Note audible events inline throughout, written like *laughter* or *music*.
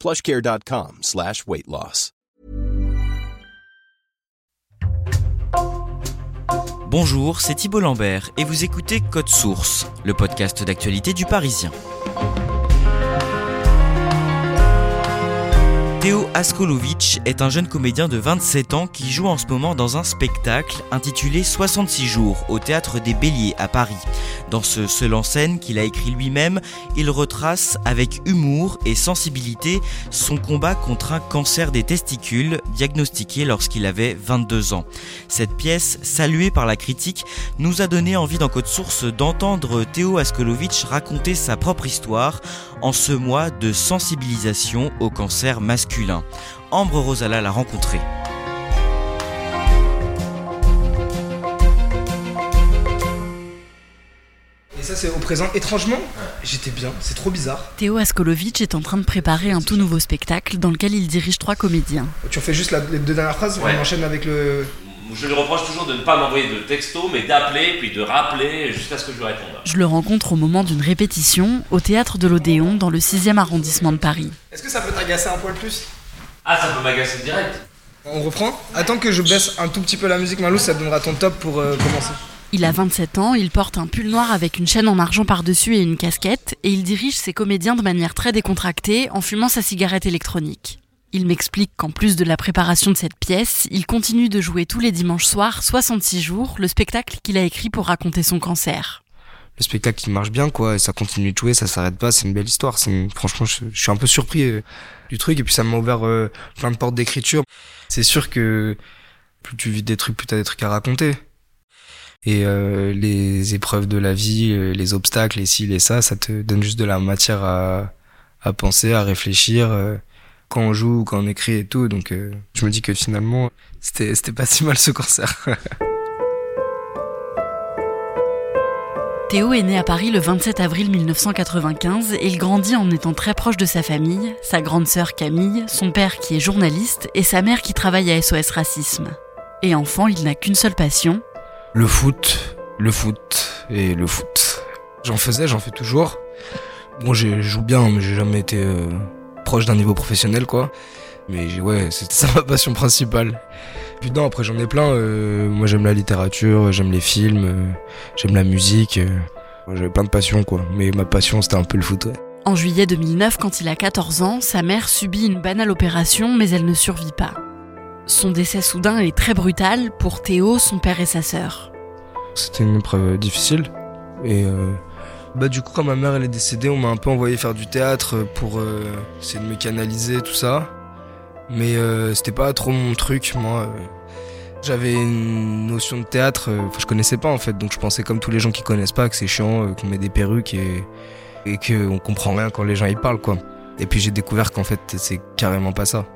plushcare.com slash weight loss. Bonjour, c'est Thibault Lambert et vous écoutez Code Source, le podcast d'actualité du Parisien. Théo Askolovic est un jeune comédien de 27 ans qui joue en ce moment dans un spectacle intitulé 66 jours au théâtre des Béliers à Paris. Dans ce seul en scène qu'il a écrit lui-même, il retrace avec humour et sensibilité son combat contre un cancer des testicules diagnostiqué lorsqu'il avait 22 ans. Cette pièce, saluée par la critique, nous a donné envie dans Code Source d'entendre Théo Askolovic raconter sa propre histoire en ce mois de sensibilisation au cancer masculin. Ambre Rosala l'a rencontré. Et ça, c'est au présent. Étrangement, j'étais bien. C'est trop bizarre. Théo Askolovic est en train de préparer un tout nouveau spectacle dans lequel il dirige trois comédiens. Tu refais juste la- les deux dernières phrases? Ouais. On enchaîne avec le. Je lui reproche toujours de ne pas m'envoyer de texto, mais d'appeler, puis de rappeler jusqu'à ce que je lui réponde. Je le rencontre au moment d'une répétition au théâtre de l'Odéon dans le 6e arrondissement de Paris. Est-ce que ça peut t'agacer un poil plus? Ah, ça peut m'agacer direct. On reprend? Attends que je baisse un tout petit peu la musique, Malou, ça te donnera ton top pour euh, commencer. Il a 27 ans, il porte un pull noir avec une chaîne en argent par-dessus et une casquette, et il dirige ses comédiens de manière très décontractée en fumant sa cigarette électronique. Il m'explique qu'en plus de la préparation de cette pièce, il continue de jouer tous les dimanches soirs 66 jours, le spectacle qu'il a écrit pour raconter son cancer. le spectacle il marche bien quoi. Et ça continue de jouer ça s'arrête pas c'est une belle histoire. Franchement je, je suis un peu surpris euh, du truc. Et puis ça m'a ouvert euh, plein de portes d'écriture. C'est sûr que plus tu vis des trucs plus t'as des trucs à raconter. Et euh, les épreuves de la vie les obstacles les ci les ça ça te donne juste de la matière à penser à réfléchir quand on joue quand on écrit et tout donc euh, je me dis que finalement c'était c'était pas si mal ce concert *laughs* Théo est né à Paris le 27 avril 1995 et il grandit en étant très proche de sa famille, sa grande sœur Camille, son père qui est journaliste et sa mère qui travaille à SOS Racisme. Et enfant, il n'a qu'une seule passion, Le foot, le foot et le foot. J'en faisais, j'en fais toujours. Bon, j'ai- je joue bien, mais j'ai jamais été euh, proche d'un niveau professionnel, quoi. Mais j'ai- ouais, c'était ça ma passion principale. Puis non, après j'en ai plein. euh, moi, j'aime la littérature, j'aime les films, euh, j'aime la musique. euh, J'avais plein de passions, quoi. Mais ma passion, c'était un peu le foot, ouais. En juillet 2009, quand il a 14 ans, sa mère subit une banale opération, mais elle ne survit pas. Son décès soudain est très brutal pour Théo, son père et sa sœur. C'était une épreuve difficile. Et bah du coup quand ma mère elle est décédée, on m'a un peu envoyé faire du théâtre pour euh, essayer de me canaliser tout ça. Mais euh, c'était pas trop mon truc moi. euh. J'avais une notion de théâtre, euh, enfin, je connaissais pas en fait, donc je pensais comme tous les gens qui connaissent pas que c'est chiant, euh, qu'on met des perruques et, et qu'on comprend rien quand les gens y parlent quoi. Et puis j'ai découvert qu'en fait c'est carrément pas ça.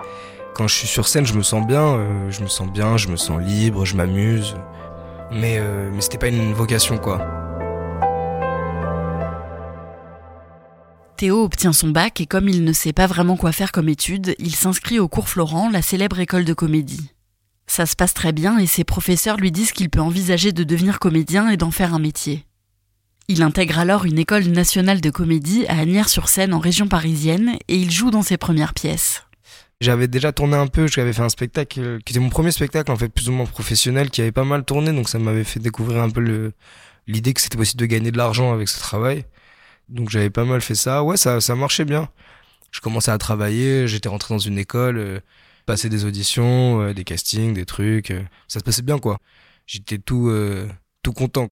Quand je suis sur scène, je me sens bien, euh, je me sens bien, je me sens libre, je m'amuse. Mais, euh, mais c'était pas une vocation quoi. Théo obtient son bac et comme il ne sait pas vraiment quoi faire comme étude, il s'inscrit au cours Florent, la célèbre école de comédie. Ça se passe très bien et ses professeurs lui disent qu'il peut envisager de devenir comédien et d'en faire un métier. Il intègre alors une école nationale de comédie à Agnières-sur-Seine en région parisienne et il joue dans ses premières pièces. J'avais déjà tourné un peu, j'avais fait un spectacle qui était mon premier spectacle en fait plus ou moins professionnel qui avait pas mal tourné donc ça m'avait fait découvrir un peu l'idée que c'était possible de gagner de l'argent avec ce travail. Donc j'avais pas mal fait ça. Ouais, ça ça marchait bien. Je commençais à travailler, j'étais rentré dans une école, euh, Passer des auditions, des castings, des trucs. ça se passait bien, quoi. J'étais tout, tout content.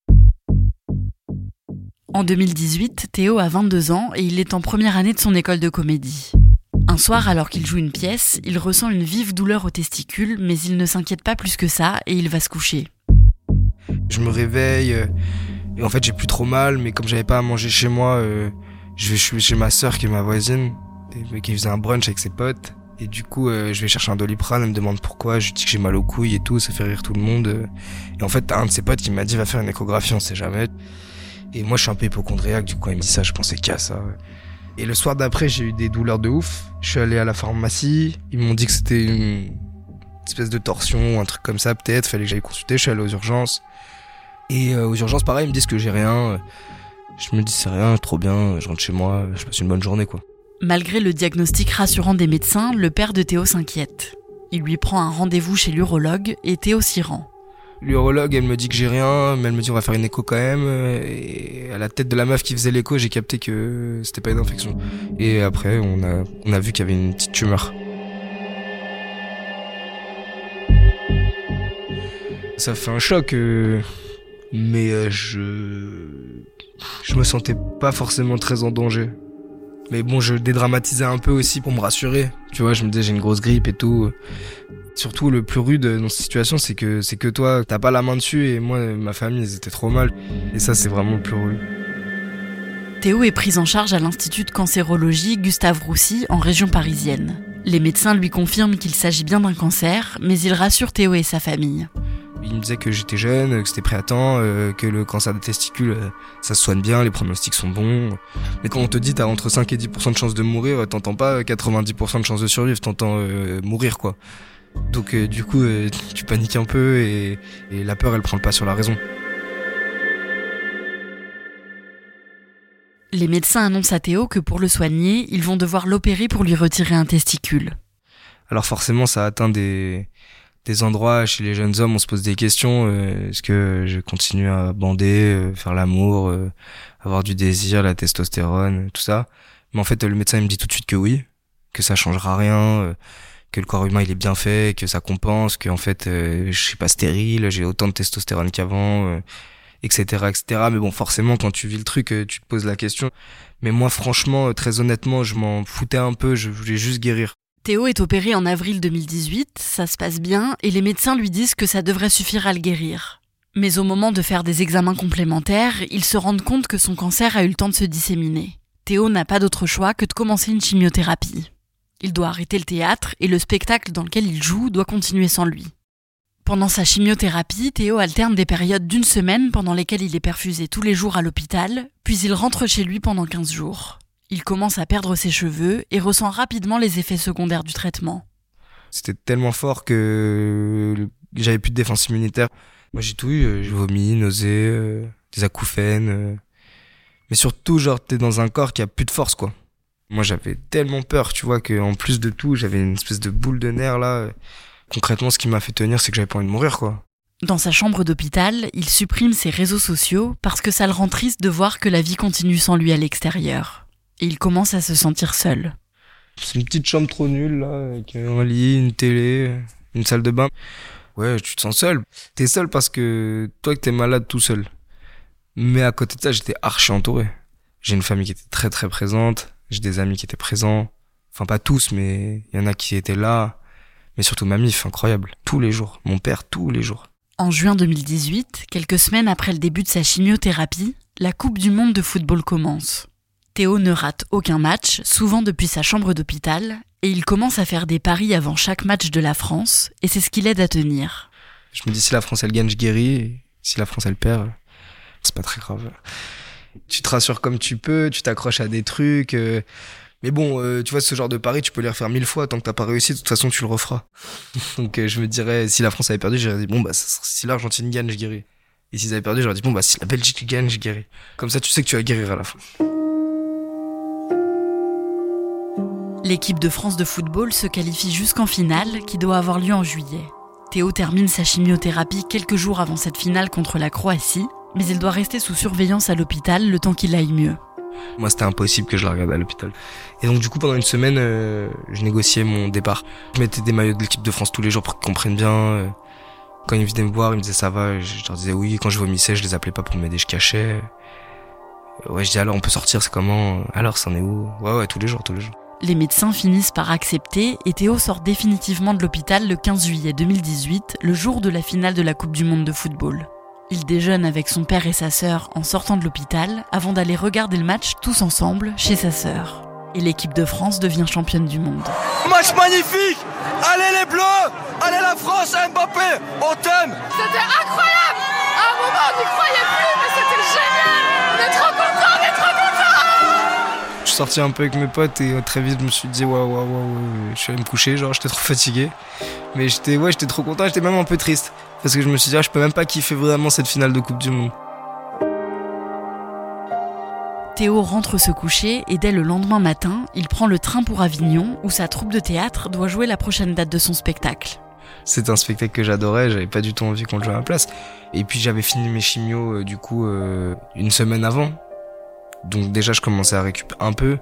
En 2018, Théo a 22 ans et il est en première année de son école de comédie. Un soir, alors qu'il joue une pièce, il ressent une vive douleur aux testicules, mais il ne s'inquiète pas plus que ça et il va se coucher. Je me réveille euh, et en fait j'ai plus trop mal, mais comme j'avais pas à manger chez moi, euh, je vais chez ma soeur qui est ma voisine, et, qui faisait un brunch avec ses potes. Et du coup, euh, je vais chercher un doliprane, elle me demande pourquoi, je dis que j'ai mal aux couilles et tout, ça fait rire tout le monde. Et en fait, un de ses potes qui m'a dit va faire une échographie, on sait jamais. Et moi, je suis un peu hypochondriaque, du coup, il me dit ça, je pensais qu'à ça. Et le soir d'après, j'ai eu des douleurs de ouf. Je suis allé à la pharmacie, ils m'ont dit que c'était une espèce de torsion un truc comme ça, peut-être, fallait que j'aille consulter, je suis allé aux urgences. Et euh, aux urgences, pareil, ils me disent que j'ai rien. Je me dis, c'est rien, trop bien, je rentre chez moi, je passe une bonne journée, quoi. Malgré le diagnostic rassurant des médecins, le père de Théo s'inquiète. Il lui prend un rendez-vous chez l'urologue et Théo s'y rend. L'urologue, elle me dit que j'ai rien, mais elle me dit on va faire une écho quand même. Et à la tête de la meuf qui faisait l'écho, j'ai capté que c'était pas une infection. Et après, on a, on a vu qu'il y avait une petite tumeur. Ça fait un choc, euh, mais euh, je, je me sentais pas forcément très en danger. Mais bon, je dédramatisais un peu aussi pour me rassurer. Tu vois, je me disais j'ai une grosse grippe et tout. Surtout le plus rude dans cette situation, c'est que c'est que toi, t'as pas la main dessus et moi, ma famille, ils étaient trop mal. Et ça, c'est vraiment le plus rude. Théo est pris en charge à l'Institut de cancérologie Gustave Roussy en région parisienne. Les médecins lui confirment qu'il s'agit bien d'un cancer, mais ils rassurent Théo et sa famille. Il me disait que j'étais jeune, que c'était prêt à temps, euh, que le cancer des testicules, euh, ça se soigne bien, les pronostics sont bons. Mais quand on te dit t'as entre 5 et 10% de chances de mourir, t'entends pas 90% de chances de survivre, t'entends euh, mourir quoi. Donc euh, du coup, euh, tu paniques un peu et, la peur, elle prend le pas sur la raison. Les médecins annoncent à Théo que pour le soigner, ils vont devoir l'opérer pour lui retirer un testicule. Alors forcément, ça atteint des, des endroits chez les jeunes hommes, on se pose des questions. Euh, est-ce que je continue à bander, faire l'amour, avoir du désir, la testostérone, tout ça? Mais en fait, le médecin il me dit tout de suite que oui, que ça changera rien que le corps humain il est bien fait, que ça compense, que en fait euh, je suis pas stérile, j'ai autant de testostérone qu'avant, etc., euh, etc. Mais bon, forcément quand tu vis le truc, euh, tu te poses la question. Mais moi franchement, très honnêtement, je m'en foutais un peu, je voulais juste guérir. Théo est opéré en avril 2018, ça se passe bien, et les médecins lui disent que ça devrait suffire à le guérir. Mais au moment de faire des examens complémentaires, ils se rendent compte que son cancer a eu le temps de se disséminer. Théo n'a pas d'autre choix que de commencer une chimiothérapie. Il doit arrêter le théâtre et le spectacle dans lequel il joue doit continuer sans lui. Pendant sa chimiothérapie, Théo alterne des périodes d'une semaine pendant lesquelles il est perfusé tous les jours à l'hôpital, puis il rentre chez lui pendant 15 jours. Il commence à perdre ses cheveux et ressent rapidement les effets secondaires du traitement. C'était tellement fort que j'avais plus de défense immunitaire. Moi j'ai tout eu, euh, j'ai vomi, nausées, euh, des acouphènes. Euh. Mais surtout, genre, t'es dans un corps qui a plus de force, quoi. Moi, j'avais tellement peur, tu vois, qu'en plus de tout, j'avais une espèce de boule de nerfs là. Concrètement, ce qui m'a fait tenir, c'est que j'avais pas envie de mourir, quoi. Dans sa chambre d'hôpital, il supprime ses réseaux sociaux parce que ça le rend triste de voir que la vie continue sans lui à l'extérieur. Et il commence à se sentir seul. C'est une petite chambre trop nulle, là, avec un lit, une télé, une salle de bain. Ouais, tu te sens seul. T'es seul parce que toi, que t'es malade tout seul. Mais à côté de ça, j'étais archi entouré. J'ai une famille qui était très très présente. J'ai des amis qui étaient présents. Enfin, pas tous, mais il y en a qui étaient là. Mais surtout ma mif, incroyable. Tous les jours. Mon père, tous les jours. En juin 2018, quelques semaines après le début de sa chimiothérapie, la Coupe du Monde de football commence. Théo ne rate aucun match, souvent depuis sa chambre d'hôpital, et il commence à faire des paris avant chaque match de la France, et c'est ce qui l'aide à tenir. Je me dis si la France elle gagne, je guéris, et si la France elle perd, c'est pas très grave tu te rassures comme tu peux, tu t'accroches à des trucs. Euh. mais bon, euh, tu vois, ce genre de pari, tu peux les refaire mille fois. Tant que t'as pas réussi, de toute façon, tu le referas. *laughs* Donc, euh, je me dirais, si la France avait perdu, j'aurais dit, bon, bah, si l'Argentine gagne, je guéris. Et s'ils avaient perdu, j'aurais dit, bon, bah, si la Belgique gagne, je guéris. Comme ça, tu sais que tu vas guérir à la fin. L'équipe de France de football se qualifie jusqu'en finale, qui doit avoir lieu en juillet. Théo termine sa chimiothérapie quelques jours avant cette finale contre la Croatie, mais il doit rester sous surveillance à l'hôpital le temps qu'il aille mieux. Moi, c'était impossible que je la regarde à l'hôpital. Et donc, du coup, pendant une semaine, euh, je négociais mon départ. Je mettais des maillots de l'équipe de France tous les jours pour qu'ils comprennent bien. Euh. Quand ils venaient me voir, ils me disaient ça va. Je leur disais oui. Quand je vomissais, je les appelais pas pour m'aider, je cachais. Ouais, je dis alors on peut sortir, c'est comment? Alors, c'en est où? Ouais, ouais, tous les jours, tous les jours. Les médecins finissent par accepter et Théo sort définitivement de l'hôpital le 15 juillet 2018, le jour de la finale de la Coupe du Monde de football. Il déjeune avec son père et sa sœur en sortant de l'hôpital avant d'aller regarder le match tous ensemble chez sa sœur. Et l'équipe de France devient championne du monde. Match magnifique Allez les Bleus Allez la France, Mbappé On t'aime C'était incroyable À un moment, sorti un peu avec mes potes et très vite je me suis dit waouh waouh waouh, je suis allé me coucher, genre j'étais trop fatigué. Mais j'étais ouais, j'étais trop content, j'étais même un peu triste. Parce que je me suis dit, ah, je peux même pas kiffer vraiment cette finale de Coupe du Monde. Théo rentre se coucher et dès le lendemain matin, il prend le train pour Avignon où sa troupe de théâtre doit jouer la prochaine date de son spectacle. C'est un spectacle que j'adorais, j'avais pas du tout envie qu'on le joue à ma place. Et puis j'avais fini mes chimios euh, du coup euh, une semaine avant. Donc déjà je commençais à récupérer un peu.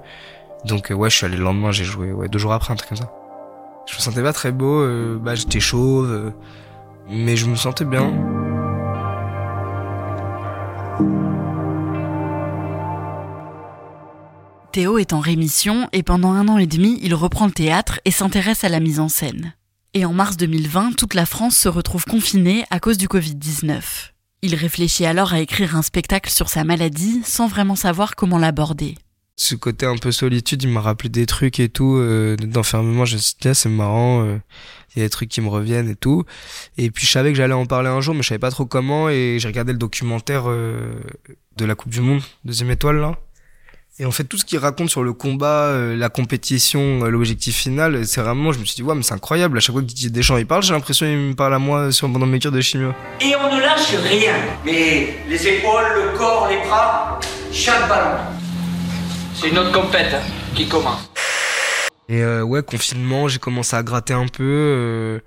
Donc euh, ouais, je suis allé le lendemain, j'ai joué ouais, deux jours après, un truc comme ça. Je me sentais pas très beau, bah j'étais chauve mais je me sentais bien. Théo est en rémission et pendant un an et demi, il reprend le théâtre et s'intéresse à la mise en scène. Et en mars 2020, toute la France se retrouve confinée à cause du Covid-19. Il réfléchit alors à écrire un spectacle sur sa maladie sans vraiment savoir comment l'aborder. Ce côté un peu solitude, il m'a rappelé des trucs et tout euh, d'enfermement. Je me suis dit, c'est marrant. Euh, il y a des trucs qui me reviennent et tout. Et puis je savais que j'allais en parler un jour, mais je savais pas trop comment. Et j'ai regardé le documentaire euh, de la Coupe du Monde, deuxième étoile là. Et en fait, tout ce qu'il raconte sur le combat, euh, la compétition, euh, l'objectif final, c'est vraiment, je me suis dit, ouais, mais c'est incroyable. À chaque fois que Didier Deschamps il parle, j'ai l'impression qu'il me parle à moi sur, pendant mes cures de chimio. Et on ne lâche rien. Mais les épaules, le corps, les bras, chaque ballon. C'est une autre compète hein, qui commence. Et euh, ouais, confinement, j'ai commencé à gratter un peu.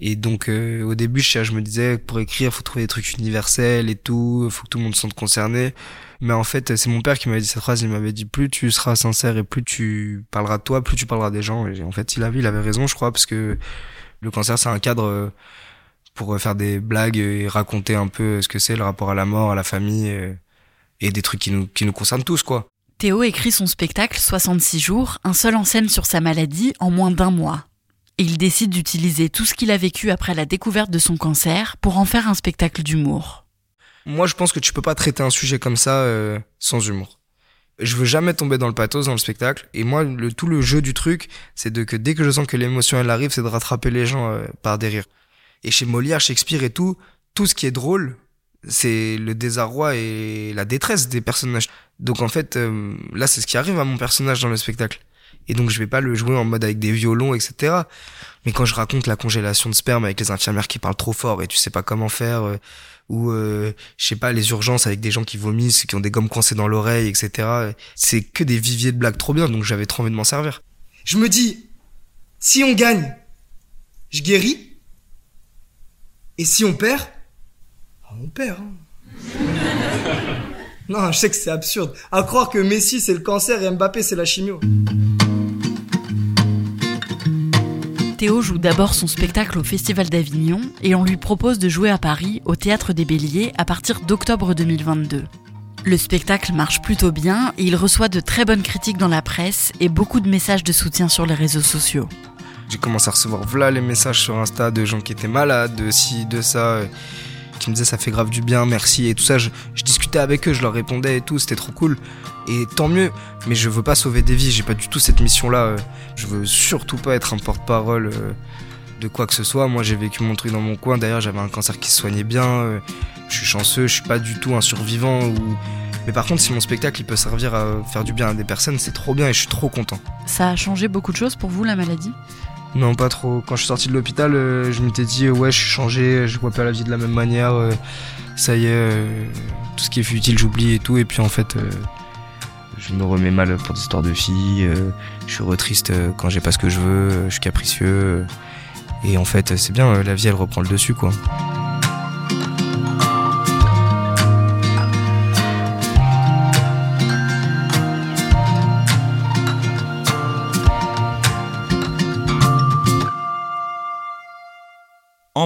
Euh, et donc euh, au début, je, je me disais pour écrire, faut trouver des trucs universels et tout, faut que tout le monde se sente concerné. Mais en fait, c'est mon père qui m'avait dit cette phrase. Il m'avait dit plus tu seras sincère et plus tu parleras de toi, plus tu parleras des gens. Et en fait, il avait, il avait raison, je crois, parce que le cancer, c'est un cadre pour faire des blagues et raconter un peu ce que c'est le rapport à la mort, à la famille et des trucs qui nous qui nous concernent tous, quoi. Théo écrit son spectacle 66 jours, un seul en scène sur sa maladie, en moins d'un mois. Et il décide d'utiliser tout ce qu'il a vécu après la découverte de son cancer pour en faire un spectacle d'humour. Moi, je pense que tu peux pas traiter un sujet comme ça euh, sans humour. Je veux jamais tomber dans le pathos dans le spectacle. Et moi, le, tout le jeu du truc, c'est de que dès que je sens que l'émotion elle arrive, c'est de rattraper les gens euh, par des rires. Et chez Molière, Shakespeare et tout, tout ce qui est drôle, c'est le désarroi et la détresse des personnages. Donc en fait, euh, là, c'est ce qui arrive à mon personnage dans le spectacle. Et donc je vais pas le jouer en mode avec des violons, etc. Mais quand je raconte la congélation de sperme avec les infirmières qui parlent trop fort et tu sais pas comment faire, euh, ou euh, je sais pas les urgences avec des gens qui vomissent, qui ont des gommes coincées dans l'oreille, etc. C'est que des viviers de blagues trop bien, donc j'avais trop envie de m'en servir. Je me dis, si on gagne, je guéris. Et si on perd, mon père. Hein. *laughs* non, je sais que c'est absurde. À croire que Messi c'est le cancer et Mbappé c'est la chimio. Théo joue d'abord son spectacle au Festival d'Avignon et on lui propose de jouer à Paris au Théâtre des Béliers à partir d'octobre 2022. Le spectacle marche plutôt bien et il reçoit de très bonnes critiques dans la presse et beaucoup de messages de soutien sur les réseaux sociaux. J'ai commencé à recevoir voilà les messages sur Insta de gens qui étaient malades, de ci, de ça qui me disaient ça fait grave du bien, merci et tout ça. Je, discutais avec eux, je leur répondais et tout, c'était trop cool. Et tant mieux, mais je veux pas sauver des vies, j'ai pas du tout cette mission-là. Euh. Je veux surtout pas être un porte-parole euh, de quoi que ce soit. Moi j'ai vécu mon truc dans mon coin, d'ailleurs j'avais un cancer qui se soignait bien, euh. je suis chanceux, je suis pas du tout un survivant. Mais par contre, si mon spectacle il peut servir à faire du bien à des personnes, c'est trop bien et je suis trop content. Ça a changé beaucoup de choses pour vous la maladie? Non, pas trop. Quand je suis sorti de l'hôpital, euh, je m'étais dit, ouais, je suis changé, je vois pas la vie de la même manière. Euh, ça y est, euh, tout ce qui est futile, j'oublie et tout. Et puis en fait, je me remets mal pour des histoires de filles. je suis retriste quand j'ai pas ce que je veux. je suis capricieux. et en fait, c'est bien, la vie, elle reprend le dessus, quoi.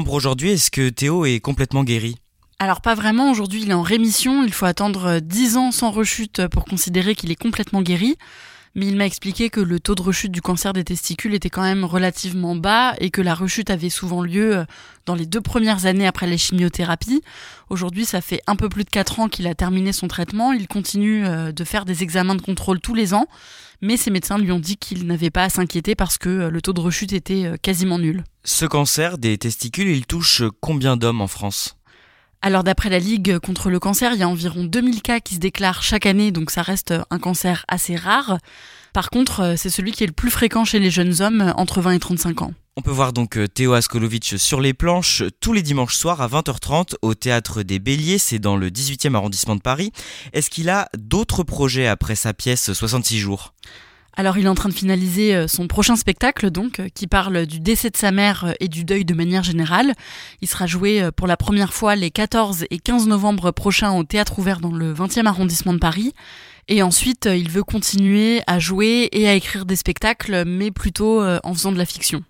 Aujourd'hui, est-ce que Théo est complètement guéri? Alors pas vraiment, aujourd'hui il est en rémission, il faut attendre 10 ans sans rechute pour considérer qu'il est complètement guéri mais il m'a expliqué que le taux de rechute du cancer des testicules était quand même relativement bas et que la rechute avait souvent lieu euh, dans les deux premières années après les chimiothérapies. Aujourd'hui, ça fait un peu plus de 4 ans qu'il a terminé son traitement. Il continue euh, de faire des examens de contrôle tous les ans, mais ses médecins lui ont dit qu'il n'avait pas à s'inquiéter parce que euh, le taux de rechute était quasiment nul. Ce cancer des testicules, il touche combien d'hommes en France? Alors d'après la Ligue contre le cancer, il y a environ 2000 cas qui se déclarent chaque année, donc ça reste un cancer assez rare. Par contre, euh, c'est celui qui est le plus fréquent chez les jeunes hommes euh, entre 20 et 35 ans. On peut voir donc euh, Théo Askolovitch sur les planches tous les dimanches soirs à 20h30 au Théâtre des Béliers, c'est dans le 18e arrondissement de Paris. Est-ce qu'il a d'autres projets après sa pièce 66 jours? Alors il est en train de finaliser euh, son prochain spectacle donc euh, qui parle du décès de sa mère euh, et du deuil de manière générale. Il sera joué pour la première fois les 14 et 15 novembre prochains au théâtre ouvert dans le 20e arrondissement de Paris. Et ensuite, il veut continuer à jouer et à écrire des spectacles, mais plutôt en faisant de la fiction.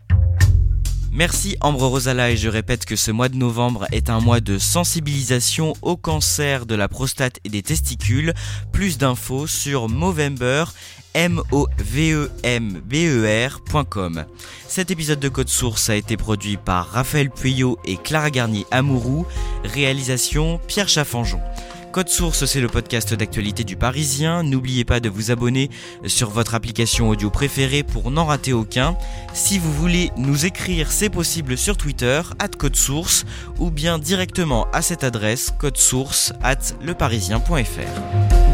Merci Ambre Rosala et je répète que ce mois de novembre est un mois de sensibilisation au cancer de la prostate et des testicules. Plus d'infos sur Movember m o v e m b e rcom Cet épisode de Code Source a été produit par Raphaël Pueyo et Clara Garnier Amourou, réalisation Pierre Chaffanjon. Code Source, c'est le podcast d'actualité du Parisien. N'oubliez pas de vous abonner sur votre application audio préférée pour n'en rater aucun. Si vous voulez nous écrire, c'est possible sur Twitter, at Code Source, ou bien directement à cette adresse, codesource at leparisien.fr.